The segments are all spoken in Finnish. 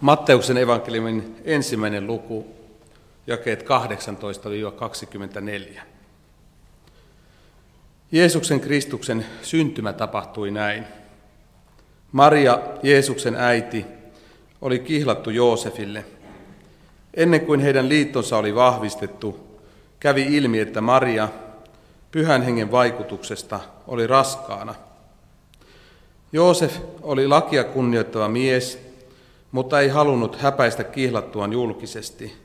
Matteuksen evankeliumin ensimmäinen luku, jakeet 18-24. Jeesuksen Kristuksen syntymä tapahtui näin. Maria, Jeesuksen äiti, oli kihlattu Joosefille. Ennen kuin heidän liittonsa oli vahvistettu, kävi ilmi, että Maria pyhän hengen vaikutuksesta oli raskaana. Joosef oli lakia kunnioittava mies, mutta ei halunnut häpäistä kihlattuaan julkisesti.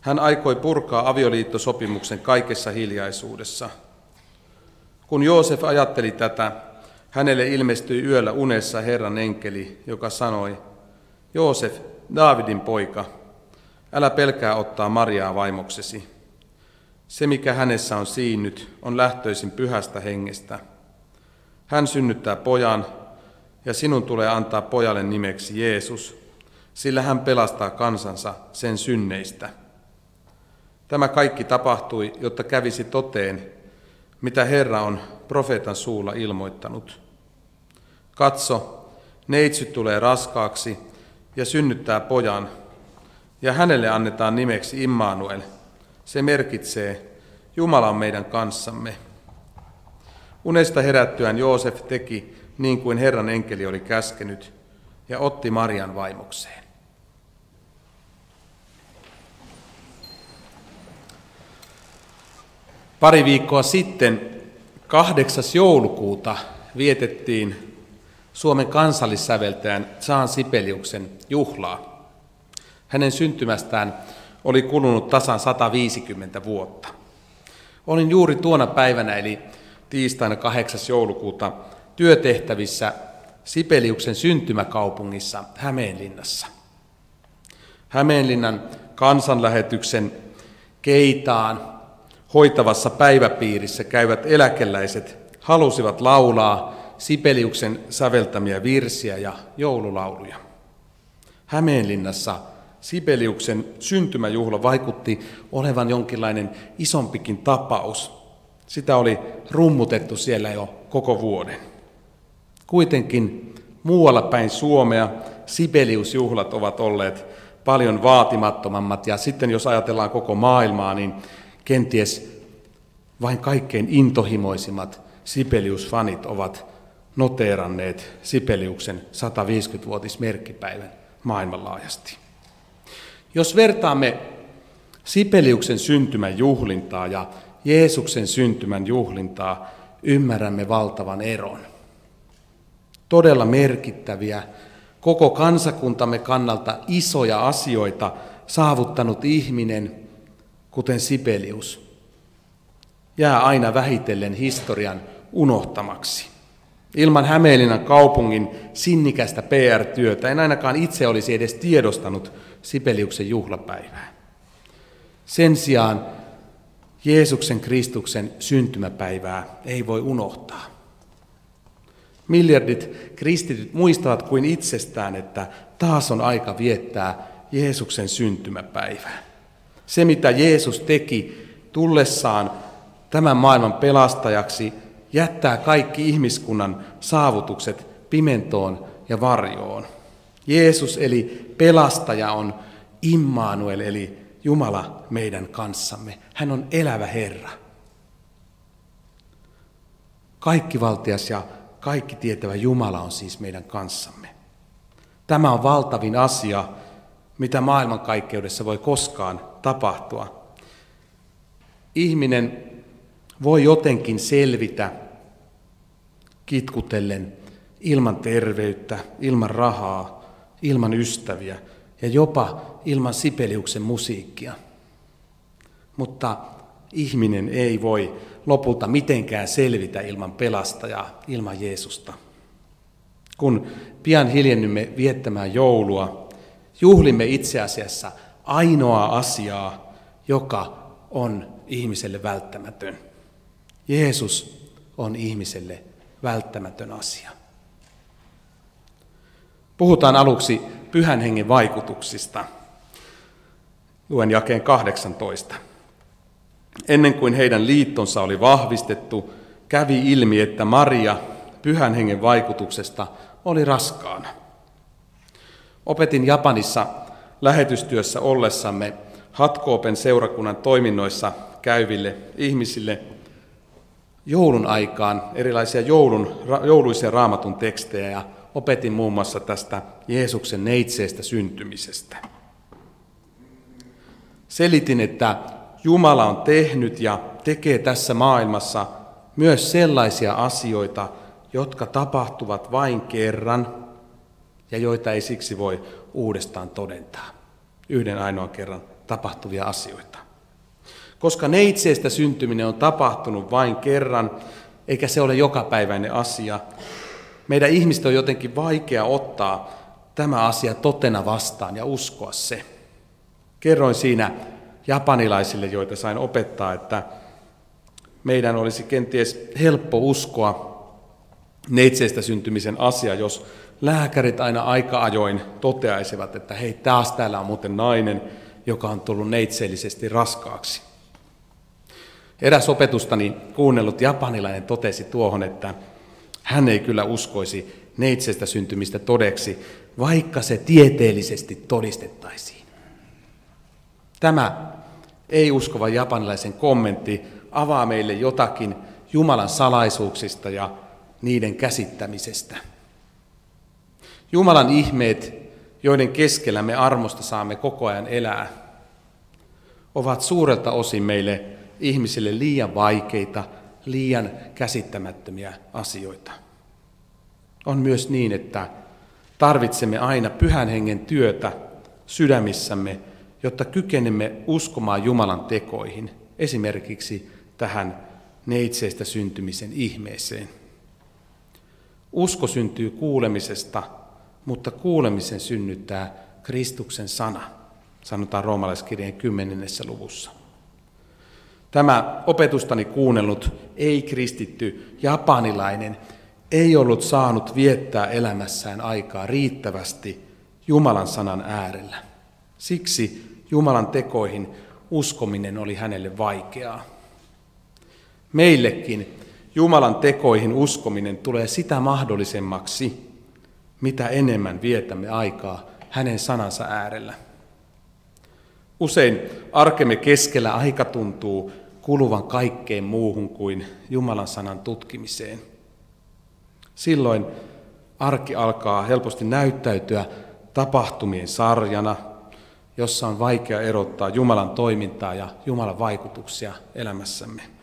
Hän aikoi purkaa avioliittosopimuksen kaikessa hiljaisuudessa. Kun Joosef ajatteli tätä, hänelle ilmestyi yöllä unessa Herran enkeli, joka sanoi, Joosef, Daavidin poika, älä pelkää ottaa Mariaa vaimoksesi. Se, mikä hänessä on siinnyt, on lähtöisin pyhästä hengestä. Hän synnyttää pojan, ja sinun tulee antaa pojalle nimeksi Jeesus, sillä hän pelastaa kansansa sen synneistä. Tämä kaikki tapahtui, jotta kävisi toteen, mitä Herra on profeetan suulla ilmoittanut. Katso, neitsyt tulee raskaaksi ja synnyttää pojan, ja hänelle annetaan nimeksi Immanuel. Se merkitsee, Jumala on meidän kanssamme. Unesta herättyään Joosef teki niin kuin Herran enkeli oli käskenyt, ja otti Marian vaimokseen. Pari viikkoa sitten, 8. joulukuuta, vietettiin Suomen kansallissäveltäjän Saan Sipeliuksen juhlaa. Hänen syntymästään oli kulunut tasan 150 vuotta. Olin juuri tuona päivänä, eli tiistaina 8. joulukuuta, työtehtävissä Sipeliuksen syntymäkaupungissa Hämeenlinnassa. Hämeenlinnan kansanlähetyksen Keitaan hoitavassa päiväpiirissä käyvät eläkeläiset halusivat laulaa Sipeliuksen säveltämiä virsiä ja joululauluja. Hämeenlinnassa Sibeliuksen syntymäjuhla vaikutti olevan jonkinlainen isompikin tapaus. Sitä oli rummutettu siellä jo koko vuoden. Kuitenkin muualla päin Suomea Sibeliusjuhlat ovat olleet paljon vaatimattomammat ja sitten jos ajatellaan koko maailmaa, niin kenties vain kaikkein intohimoisimmat Sibelius-fanit ovat noteeranneet Sibeliuksen 150-vuotismerkkipäivän maailmanlaajasti. Jos vertaamme Sipeliuksen syntymän juhlintaa ja Jeesuksen syntymän juhlintaa, ymmärrämme valtavan eron. Todella merkittäviä, koko kansakuntamme kannalta isoja asioita saavuttanut ihminen, kuten Sipelius, jää aina vähitellen historian unohtamaksi. Ilman Hämeenlinnan kaupungin sinnikästä PR-työtä en ainakaan itse olisi edes tiedostanut Sipeliuksen juhlapäivää. Sen sijaan Jeesuksen Kristuksen syntymäpäivää ei voi unohtaa. Miljardit kristityt muistavat kuin itsestään, että taas on aika viettää Jeesuksen syntymäpäivää. Se, mitä Jeesus teki tullessaan tämän maailman pelastajaksi, jättää kaikki ihmiskunnan saavutukset pimentoon ja varjoon. Jeesus eli pelastaja on Immanuel eli Jumala meidän kanssamme. Hän on elävä Herra. Kaikki valtias ja kaikki tietävä Jumala on siis meidän kanssamme. Tämä on valtavin asia, mitä maailmankaikkeudessa voi koskaan tapahtua. Ihminen voi jotenkin selvitä kitkutellen ilman terveyttä, ilman rahaa, ilman ystäviä ja jopa ilman Sipeliuksen musiikkia. Mutta ihminen ei voi lopulta mitenkään selvitä ilman pelastajaa, ilman Jeesusta. Kun pian hiljennymme viettämään joulua, juhlimme itse asiassa ainoa asiaa, joka on ihmiselle välttämätön. Jeesus on ihmiselle välttämätön asia. Puhutaan aluksi pyhän hengen vaikutuksista. Luen jakeen 18. Ennen kuin heidän liittonsa oli vahvistettu, kävi ilmi, että Maria pyhän hengen vaikutuksesta oli raskaana. Opetin Japanissa lähetystyössä ollessamme Hatkoopen seurakunnan toiminnoissa käyville ihmisille joulun aikaan erilaisia joulun, jouluisia raamatun tekstejä ja opetin muun muassa tästä Jeesuksen neitseestä syntymisestä. Selitin, että Jumala on tehnyt ja tekee tässä maailmassa myös sellaisia asioita, jotka tapahtuvat vain kerran ja joita ei siksi voi uudestaan todentaa. Yhden ainoan kerran tapahtuvia asioita. Koska neitseestä syntyminen on tapahtunut vain kerran, eikä se ole jokapäiväinen asia, meidän ihmistä on jotenkin vaikea ottaa tämä asia totena vastaan ja uskoa se. Kerroin siinä japanilaisille, joita sain opettaa, että meidän olisi kenties helppo uskoa neitseestä syntymisen asia, jos lääkärit aina aika ajoin toteaisivat, että hei, taas täällä on muuten nainen, joka on tullut neitseellisesti raskaaksi. Eräs opetustani kuunnellut japanilainen totesi tuohon, että hän ei kyllä uskoisi neitsestä syntymistä todeksi, vaikka se tieteellisesti todistettaisiin. Tämä ei uskova japanilaisen kommentti avaa meille jotakin Jumalan salaisuuksista ja niiden käsittämisestä. Jumalan ihmeet, joiden keskellä me armosta saamme koko ajan elää, ovat suurelta osin meille ihmisille liian vaikeita, liian käsittämättömiä asioita. On myös niin, että tarvitsemme aina pyhän hengen työtä sydämissämme, jotta kykenemme uskomaan Jumalan tekoihin, esimerkiksi tähän neitseistä syntymisen ihmeeseen. Usko syntyy kuulemisesta, mutta kuulemisen synnyttää Kristuksen sana, sanotaan roomalaiskirjeen kymmenennessä luvussa. Tämä opetustani kuunnellut ei-kristitty japanilainen ei ollut saanut viettää elämässään aikaa riittävästi Jumalan sanan äärellä. Siksi Jumalan tekoihin uskominen oli hänelle vaikeaa. Meillekin Jumalan tekoihin uskominen tulee sitä mahdollisemmaksi, mitä enemmän vietämme aikaa hänen sanansa äärellä. Usein arkemme keskellä aika tuntuu kuluvan kaikkeen muuhun kuin Jumalan sanan tutkimiseen. Silloin arki alkaa helposti näyttäytyä tapahtumien sarjana, jossa on vaikea erottaa Jumalan toimintaa ja Jumalan vaikutuksia elämässämme.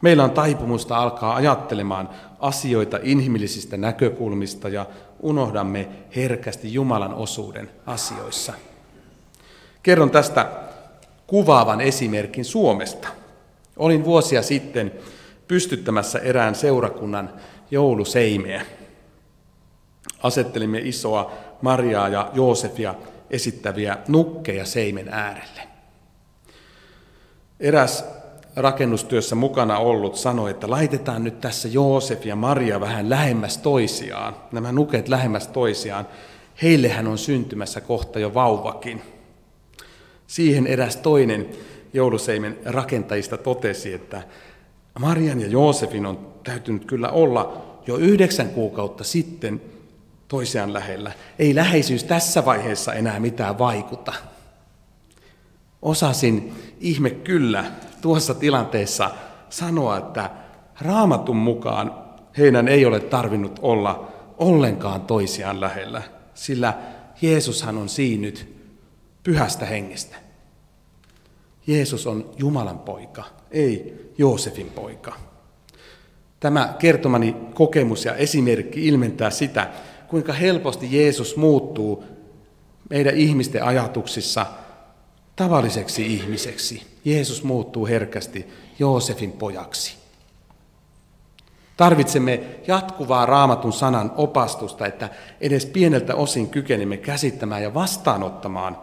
Meillä on taipumusta alkaa ajattelemaan asioita inhimillisistä näkökulmista ja unohdamme herkästi Jumalan osuuden asioissa. Kerron tästä kuvaavan esimerkin Suomesta. Olin vuosia sitten pystyttämässä erään seurakunnan jouluseimeä. Asettelimme isoa Mariaa ja Joosefia esittäviä nukkeja seimen äärelle. Eräs rakennustyössä mukana ollut sanoi, että laitetaan nyt tässä Joosef ja Maria vähän lähemmäs toisiaan, nämä nuket lähemmäs toisiaan. Heillehän on syntymässä kohta jo vauvakin. Siihen eräs toinen jouluseimen rakentajista totesi, että Marian ja Joosefin on täytynyt kyllä olla jo yhdeksän kuukautta sitten toisiaan lähellä. Ei läheisyys tässä vaiheessa enää mitään vaikuta. Osasin ihme kyllä tuossa tilanteessa sanoa, että raamatun mukaan heidän ei ole tarvinnut olla ollenkaan toisiaan lähellä, sillä Jeesushan on siinyt pyhästä hengestä. Jeesus on Jumalan poika, ei Joosefin poika. Tämä kertomani kokemus ja esimerkki ilmentää sitä, kuinka helposti Jeesus muuttuu meidän ihmisten ajatuksissa tavalliseksi ihmiseksi. Jeesus muuttuu herkästi Joosefin pojaksi. Tarvitsemme jatkuvaa raamatun sanan opastusta, että edes pieneltä osin kykenemme käsittämään ja vastaanottamaan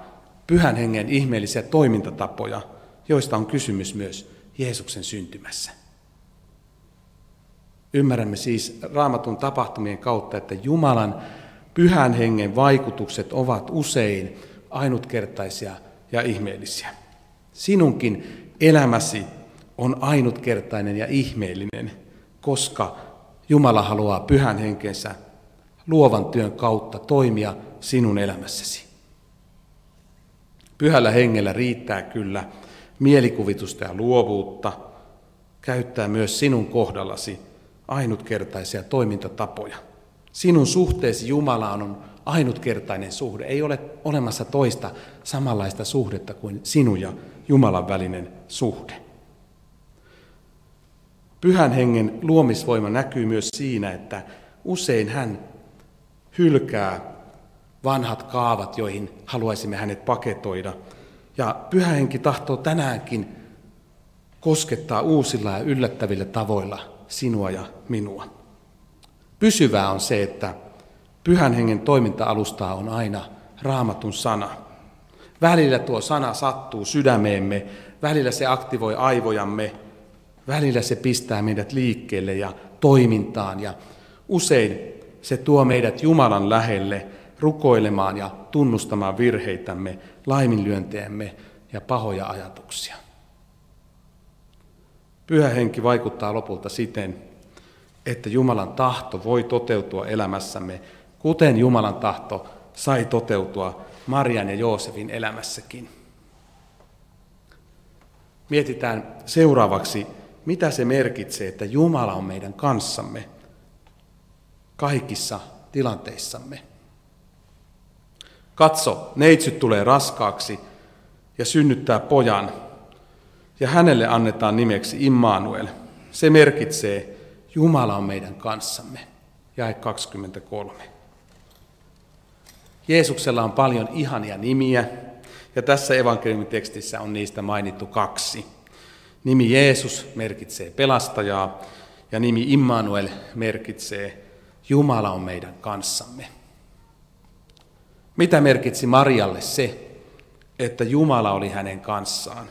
pyhän hengen ihmeellisiä toimintatapoja, joista on kysymys myös Jeesuksen syntymässä. Ymmärrämme siis raamatun tapahtumien kautta, että Jumalan pyhän hengen vaikutukset ovat usein ainutkertaisia ja ihmeellisiä. Sinunkin elämäsi on ainutkertainen ja ihmeellinen, koska Jumala haluaa pyhän henkensä luovan työn kautta toimia sinun elämässäsi. Pyhällä hengellä riittää kyllä mielikuvitusta ja luovuutta, käyttää myös sinun kohdallasi ainutkertaisia toimintatapoja. Sinun suhteesi Jumalaan on ainutkertainen suhde. Ei ole olemassa toista samanlaista suhdetta kuin sinun ja Jumalan välinen suhde. Pyhän hengen luomisvoima näkyy myös siinä, että usein hän hylkää vanhat kaavat, joihin haluaisimme hänet paketoida. Ja pyhä henki tahtoo tänäänkin koskettaa uusilla ja yllättävillä tavoilla sinua ja minua. Pysyvää on se, että pyhän hengen toiminta-alustaa on aina raamatun sana. Välillä tuo sana sattuu sydämeemme, välillä se aktivoi aivojamme, välillä se pistää meidät liikkeelle ja toimintaan ja usein se tuo meidät Jumalan lähelle rukoilemaan ja tunnustamaan virheitämme, laiminlyöntejämme ja pahoja ajatuksia. Pyhä henki vaikuttaa lopulta siten, että Jumalan tahto voi toteutua elämässämme, kuten Jumalan tahto sai toteutua Marian ja Joosefin elämässäkin. Mietitään seuraavaksi, mitä se merkitsee, että Jumala on meidän kanssamme kaikissa tilanteissamme. Katso, neitsyt tulee raskaaksi ja synnyttää pojan, ja hänelle annetaan nimeksi Immanuel. Se merkitsee, Jumala on meidän kanssamme. Jae 23. Jeesuksella on paljon ihania nimiä, ja tässä evankeliumitekstissä on niistä mainittu kaksi. Nimi Jeesus merkitsee pelastajaa, ja nimi Immanuel merkitsee Jumala on meidän kanssamme. Mitä merkitsi Marialle se, että Jumala oli hänen kanssaan?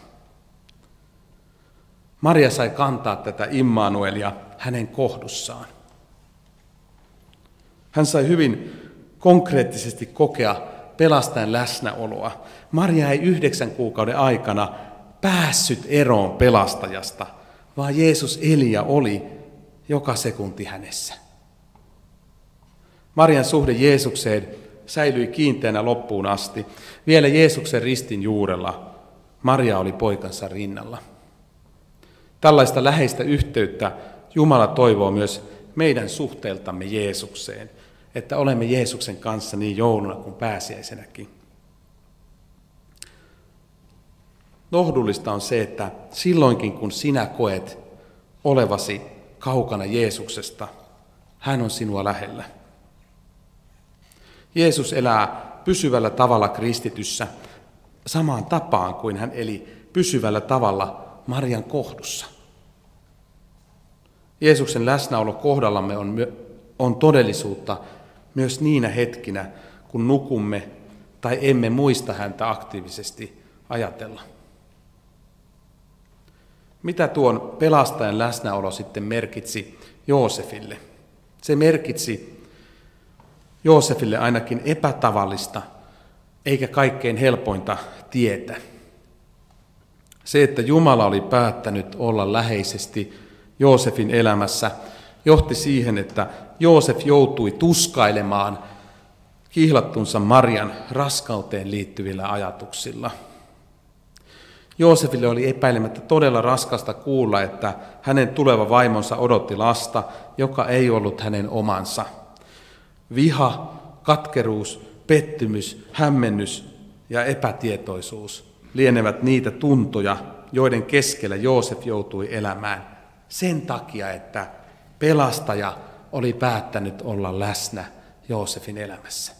Maria sai kantaa tätä Immanuelia hänen kohdussaan. Hän sai hyvin konkreettisesti kokea pelastajan läsnäoloa. Maria ei yhdeksän kuukauden aikana päässyt eroon pelastajasta, vaan Jeesus eli ja oli joka sekunti hänessä. Marian suhde Jeesukseen säilyi kiinteänä loppuun asti. Vielä Jeesuksen ristin juurella Maria oli poikansa rinnalla. Tällaista läheistä yhteyttä Jumala toivoo myös meidän suhteeltamme Jeesukseen, että olemme Jeesuksen kanssa niin jouluna kuin pääsiäisenäkin. Lohdullista on se, että silloinkin kun sinä koet olevasi kaukana Jeesuksesta, hän on sinua lähellä. Jeesus elää pysyvällä tavalla kristityssä samaan tapaan kuin hän eli pysyvällä tavalla Marian kohdussa. Jeesuksen läsnäolo kohdallamme on, on todellisuutta myös niinä hetkinä, kun nukumme tai emme muista häntä aktiivisesti ajatella. Mitä tuon pelastajan läsnäolo sitten merkitsi Joosefille? Se merkitsi Joosefille ainakin epätavallista, eikä kaikkein helpointa tietä. Se, että Jumala oli päättänyt olla läheisesti Joosefin elämässä, johti siihen, että Joosef joutui tuskailemaan kihlattunsa Marian raskauteen liittyvillä ajatuksilla. Joosefille oli epäilemättä todella raskasta kuulla, että hänen tuleva vaimonsa odotti lasta, joka ei ollut hänen omansa. Viha, katkeruus, pettymys, hämmennys ja epätietoisuus lienevät niitä tuntoja, joiden keskellä Joosef joutui elämään sen takia, että pelastaja oli päättänyt olla läsnä Joosefin elämässä.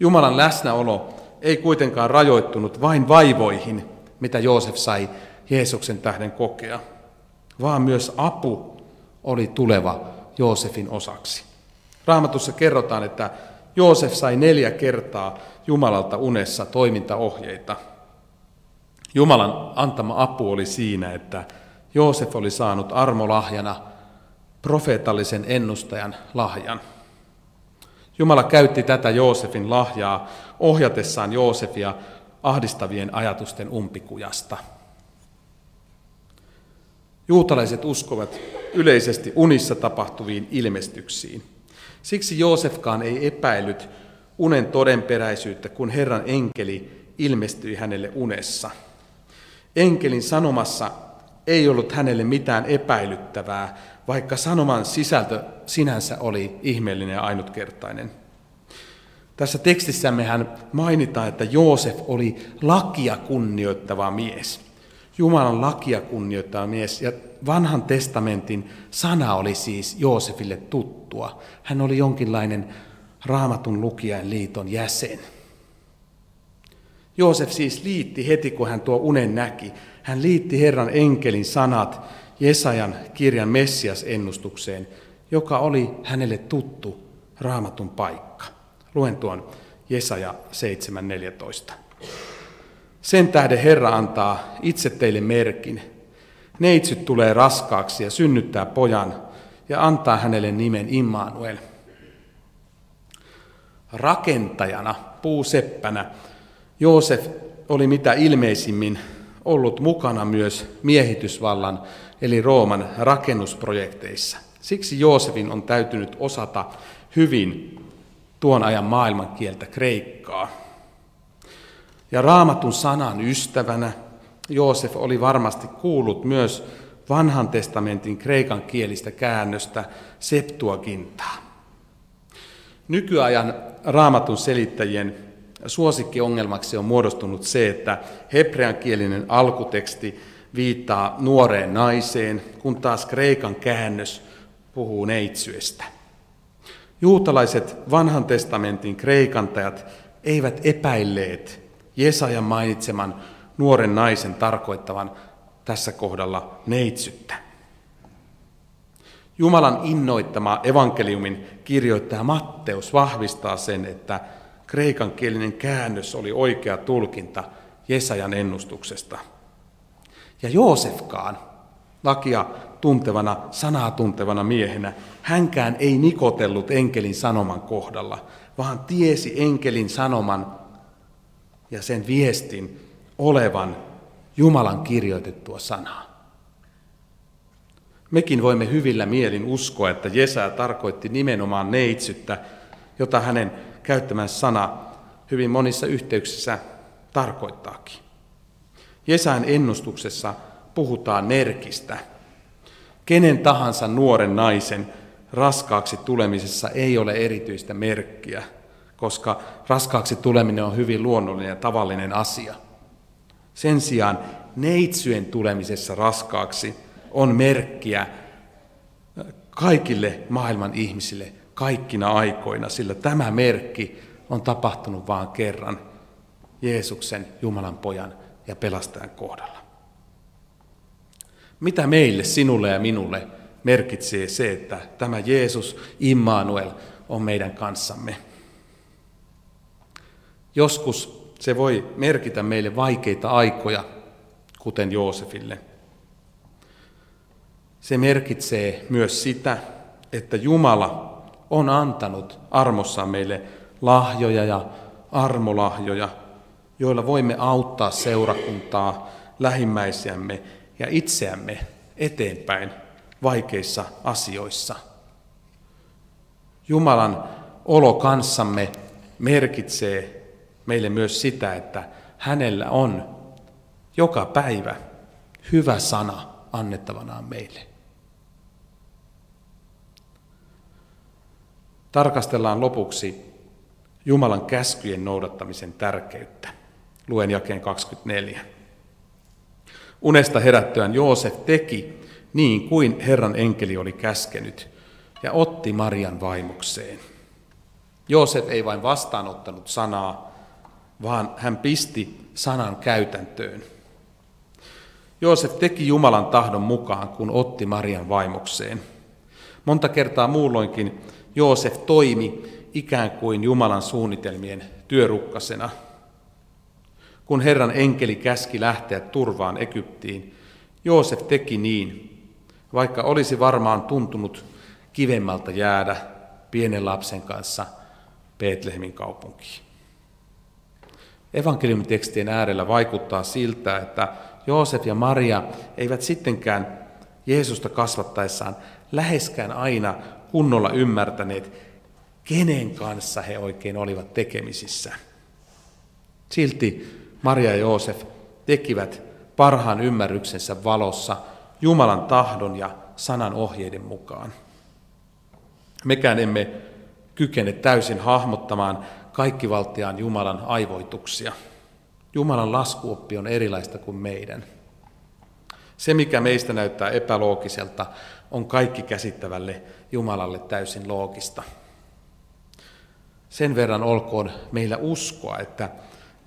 Jumalan läsnäolo ei kuitenkaan rajoittunut vain vaivoihin, mitä Joosef sai Jeesuksen tähden kokea, vaan myös apu oli tuleva Joosefin osaksi. Raamatussa kerrotaan, että Joosef sai neljä kertaa Jumalalta unessa toimintaohjeita. Jumalan antama apu oli siinä, että Joosef oli saanut armolahjana profeetallisen ennustajan lahjan. Jumala käytti tätä Joosefin lahjaa ohjatessaan Joosefia ahdistavien ajatusten umpikujasta. Juutalaiset uskovat yleisesti unissa tapahtuviin ilmestyksiin. Siksi Joosefkaan ei epäillyt unen todenperäisyyttä, kun Herran enkeli ilmestyi hänelle unessa. Enkelin sanomassa ei ollut hänelle mitään epäilyttävää, vaikka sanoman sisältö sinänsä oli ihmeellinen ja ainutkertainen. Tässä tekstissämmehän mainitaan, että Joosef oli lakia kunnioittava mies. Jumalan lakia kunnioittava mies. Ja vanhan testamentin sana oli siis Joosefille tuttua. Hän oli jonkinlainen raamatun lukijan liiton jäsen. Joosef siis liitti heti, kun hän tuo unen näki. Hän liitti Herran enkelin sanat Jesajan kirjan Messias-ennustukseen, joka oli hänelle tuttu raamatun paikka. Luen tuon Jesaja 7.14. Sen tähden Herra antaa itse teille merkin. Neitsyt tulee raskaaksi ja synnyttää pojan ja antaa hänelle nimen Immanuel. Rakentajana, puuseppänä, Joosef oli mitä ilmeisimmin ollut mukana myös miehitysvallan eli Rooman rakennusprojekteissa. Siksi Joosefin on täytynyt osata hyvin tuon ajan maailmankieltä kreikkaa. Ja raamatun sanan ystävänä Joosef oli varmasti kuullut myös vanhan testamentin kreikan kielistä käännöstä Septuagintaa. Nykyajan raamatun selittäjien suosikkiongelmaksi on muodostunut se, että hebreankielinen alkuteksti viittaa nuoreen naiseen, kun taas kreikan käännös puhuu neitsyestä. Juutalaiset vanhan testamentin kreikantajat eivät epäilleet Jesajan mainitseman nuoren naisen tarkoittavan tässä kohdalla neitsyttä. Jumalan innoittama evankeliumin kirjoittaja Matteus vahvistaa sen, että kreikankielinen käännös oli oikea tulkinta Jesajan ennustuksesta. Ja Joosefkaan, lakia tuntevana, sanaa tuntevana miehenä, hänkään ei nikotellut enkelin sanoman kohdalla, vaan tiesi enkelin sanoman ja sen viestin olevan Jumalan kirjoitettua sanaa. Mekin voimme hyvillä mielin uskoa, että Jesaja tarkoitti nimenomaan neitsyttä, jota hänen käyttämän sana hyvin monissa yhteyksissä tarkoittaakin. Jesajan ennustuksessa puhutaan merkistä. Kenen tahansa nuoren naisen raskaaksi tulemisessa ei ole erityistä merkkiä, koska raskaaksi tuleminen on hyvin luonnollinen ja tavallinen asia. Sen sijaan neitsyen tulemisessa raskaaksi on merkkiä kaikille maailman ihmisille kaikkina aikoina, sillä tämä merkki on tapahtunut vain kerran Jeesuksen, Jumalan pojan ja pelastajan kohdalla. Mitä meille, sinulle ja minulle merkitsee se, että tämä Jeesus, Immanuel, on meidän kanssamme? Joskus se voi merkitä meille vaikeita aikoja, kuten Joosefille. Se merkitsee myös sitä, että Jumala on antanut armossa meille lahjoja ja armolahjoja, joilla voimme auttaa seurakuntaa, lähimmäisiämme ja itseämme eteenpäin vaikeissa asioissa. Jumalan olo kanssamme merkitsee meille myös sitä, että hänellä on joka päivä hyvä sana annettavanaan meille. Tarkastellaan lopuksi Jumalan käskyjen noudattamisen tärkeyttä. Luen jakeen 24. Unesta herättyään Joosef teki niin kuin Herran enkeli oli käskenyt ja otti Marian vaimokseen. Joosef ei vain vastaanottanut sanaa, vaan hän pisti sanan käytäntöön. Joosef teki Jumalan tahdon mukaan, kun otti Marian vaimokseen. Monta kertaa muulloinkin Joosef toimi ikään kuin Jumalan suunnitelmien työrukkasena. Kun Herran enkeli käski lähteä turvaan Egyptiin, Joosef teki niin, vaikka olisi varmaan tuntunut kivemmalta jäädä pienen lapsen kanssa Betlehemin kaupunkiin. Evankeliumitekstien äärellä vaikuttaa siltä, että Joosef ja Maria eivät sittenkään Jeesusta kasvattaessaan läheskään aina kunnolla ymmärtäneet, kenen kanssa he oikein olivat tekemisissä. Silti Maria ja Joosef tekivät parhaan ymmärryksensä valossa Jumalan tahdon ja sanan ohjeiden mukaan. Mekään emme kykene täysin hahmottamaan kaikkivaltiaan Jumalan aivoituksia. Jumalan laskuoppi on erilaista kuin meidän. Se, mikä meistä näyttää epäloogiselta, on kaikki käsittävälle Jumalalle täysin loogista. Sen verran olkoon meillä uskoa, että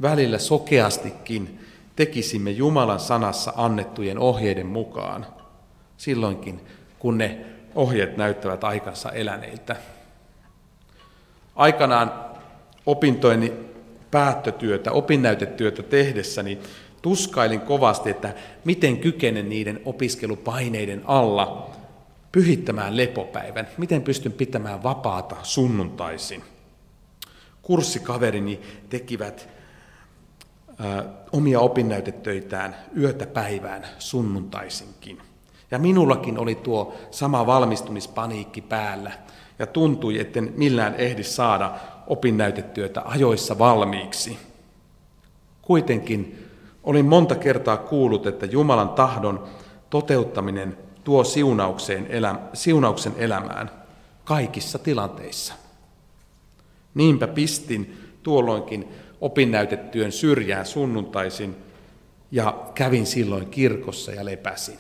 välillä sokeastikin tekisimme Jumalan sanassa annettujen ohjeiden mukaan, silloinkin kun ne ohjeet näyttävät aikansa eläneiltä. Aikanaan opintoini päättötyötä, opinnäytetyötä tehdessäni tuskailin kovasti, että miten kykenen niiden opiskelupaineiden alla pyhittämään lepopäivän, miten pystyn pitämään vapaata sunnuntaisin. Kurssikaverini tekivät omia opinnäytetöitään yötä päivään sunnuntaisinkin. Ja minullakin oli tuo sama valmistumispaniikki päällä, ja tuntui, etten millään ehdi saada opinnäytetyötä ajoissa valmiiksi. Kuitenkin olin monta kertaa kuullut, että Jumalan tahdon toteuttaminen tuo siunaukseen elä, siunauksen elämään kaikissa tilanteissa. Niinpä pistin tuolloinkin opinnäytetyön syrjään sunnuntaisin ja kävin silloin kirkossa ja lepäsin.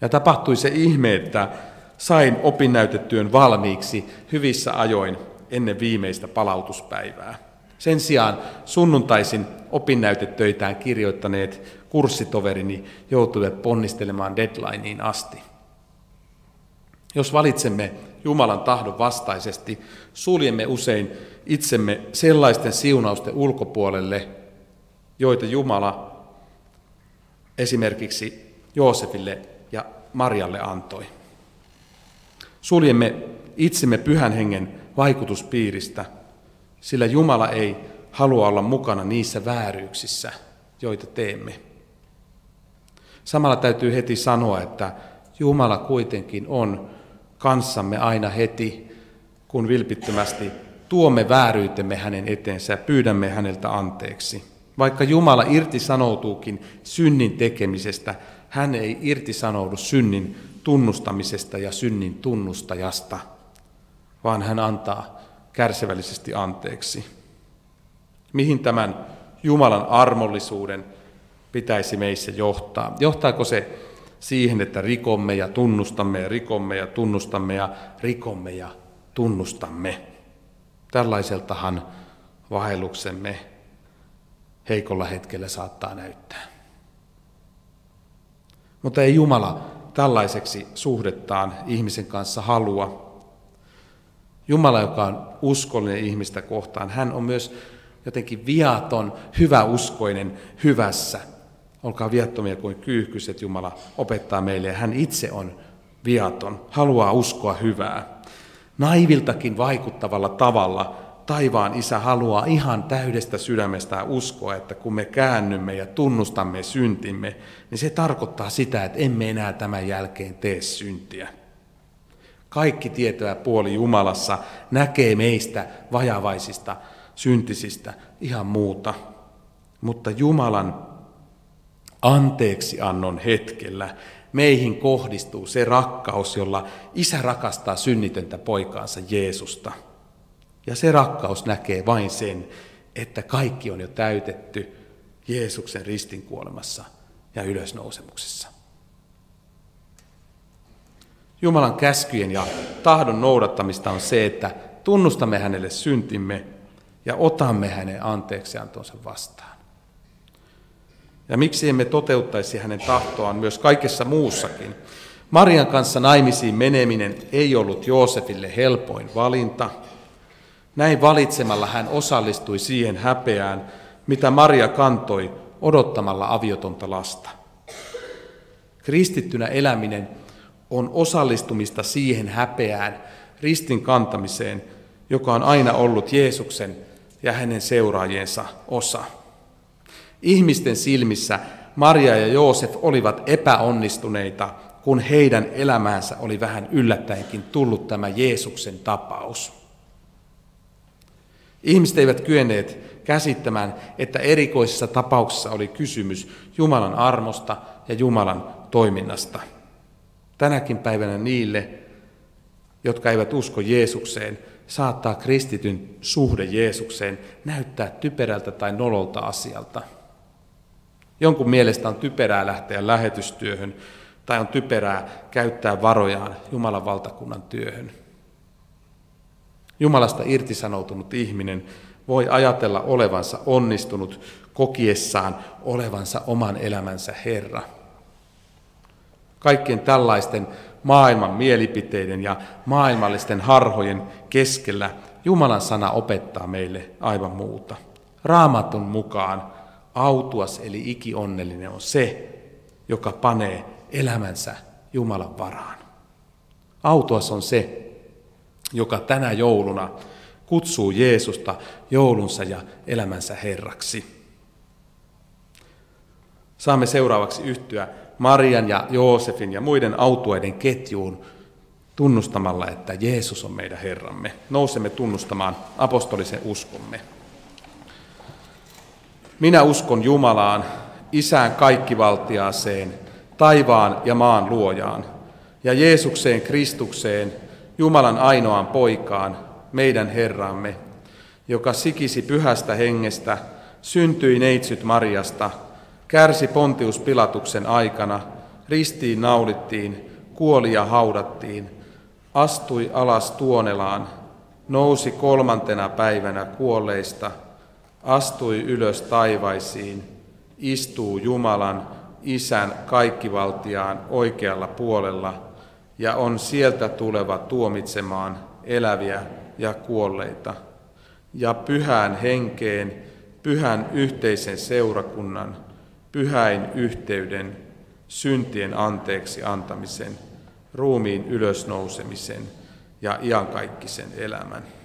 Ja tapahtui se ihme, että sain opinnäytetyön valmiiksi hyvissä ajoin ennen viimeistä palautuspäivää. Sen sijaan sunnuntaisin opinnäytetöitään kirjoittaneet kurssitoverini joutuivat ponnistelemaan deadlineen asti. Jos valitsemme Jumalan tahdon vastaisesti, suljemme usein itsemme sellaisten siunausten ulkopuolelle, joita Jumala esimerkiksi Joosefille ja Marjalle antoi. Suljemme itsemme pyhän hengen vaikutuspiiristä, sillä Jumala ei halua olla mukana niissä vääryyksissä, joita teemme. Samalla täytyy heti sanoa, että Jumala kuitenkin on kanssamme aina heti, kun vilpittömästi tuomme vääryytemme hänen eteensä ja pyydämme häneltä anteeksi. Vaikka Jumala irtisanoutuukin synnin tekemisestä, hän ei irtisanoudu synnin tunnustamisesta ja synnin tunnustajasta, vaan hän antaa kärsivällisesti anteeksi. Mihin tämän Jumalan armollisuuden pitäisi meissä johtaa? Johtaako se siihen, että rikomme ja tunnustamme ja rikomme ja tunnustamme ja rikomme ja tunnustamme? Tällaiseltahan vahelluksemme heikolla hetkellä saattaa näyttää. Mutta ei Jumala tällaiseksi suhdettaan ihmisen kanssa halua. Jumala, joka on uskollinen ihmistä kohtaan, hän on myös jotenkin viaton, hyväuskoinen hyvässä. Olkaa viattomia kuin kyyhkyset, Jumala opettaa meille, hän itse on viaton, haluaa uskoa hyvää. Naiviltakin vaikuttavalla tavalla taivaan isä haluaa ihan täydestä sydämestä uskoa, että kun me käännymme ja tunnustamme syntimme, niin se tarkoittaa sitä, että emme enää tämän jälkeen tee syntiä. Kaikki tietävä puoli Jumalassa näkee meistä vajavaisista, syntisistä ihan muuta. Mutta Jumalan anteeksiannon hetkellä meihin kohdistuu se rakkaus, jolla isä rakastaa synnitöntä poikaansa Jeesusta – ja se rakkaus näkee vain sen, että kaikki on jo täytetty Jeesuksen ristinkuolemassa ja ylösnousemuksessa. Jumalan käskyjen ja tahdon noudattamista on se, että tunnustamme hänelle syntimme ja otamme hänen anteeksiantonsa vastaan. Ja miksi emme toteuttaisi hänen tahtoaan myös kaikessa muussakin? Marian kanssa naimisiin meneminen ei ollut Joosefille helpoin valinta – näin valitsemalla hän osallistui siihen häpeään, mitä Maria kantoi odottamalla aviotonta lasta. Kristittynä eläminen on osallistumista siihen häpeään, ristin kantamiseen, joka on aina ollut Jeesuksen ja hänen seuraajiensa osa. Ihmisten silmissä Maria ja Joosef olivat epäonnistuneita kun heidän elämäänsä oli vähän yllättäenkin tullut tämä Jeesuksen tapaus. Ihmiset eivät kyenneet käsittämään, että erikoisessa tapauksessa oli kysymys Jumalan armosta ja Jumalan toiminnasta. Tänäkin päivänä niille, jotka eivät usko Jeesukseen, saattaa kristityn suhde Jeesukseen näyttää typerältä tai nololta asialta. Jonkun mielestä on typerää lähteä lähetystyöhön tai on typerää käyttää varojaan Jumalan valtakunnan työhön. Jumalasta irtisanoutunut ihminen voi ajatella olevansa onnistunut kokiessaan olevansa oman elämänsä Herra. Kaikkien tällaisten maailman mielipiteiden ja maailmallisten harhojen keskellä Jumalan sana opettaa meille aivan muuta. Raamatun mukaan autuas eli ikionnellinen on se, joka panee elämänsä Jumalan varaan. Autuas on se, joka tänä jouluna kutsuu Jeesusta joulunsa ja elämänsä Herraksi. Saamme seuraavaksi yhtyä Marian ja Joosefin ja muiden autueiden ketjuun tunnustamalla, että Jeesus on meidän Herramme. Nousemme tunnustamaan apostolisen uskomme. Minä uskon Jumalaan, Isään kaikkivaltiaaseen, taivaan ja maan luojaan, ja Jeesukseen Kristukseen, Jumalan ainoaan poikaan, meidän Herramme, joka sikisi pyhästä hengestä, syntyi neitsyt Marjasta, kärsi Pontius Pilatuksen aikana, ristiin naulittiin, kuoli ja haudattiin, astui alas tuonelaan, nousi kolmantena päivänä kuolleista, astui ylös taivaisiin, istuu Jumalan, Isän kaikkivaltiaan oikealla puolella ja on sieltä tuleva tuomitsemaan eläviä ja kuolleita, ja pyhään henkeen, pyhän yhteisen seurakunnan, pyhäin yhteyden, syntien anteeksi antamisen, ruumiin ylösnousemisen ja iankaikkisen elämän.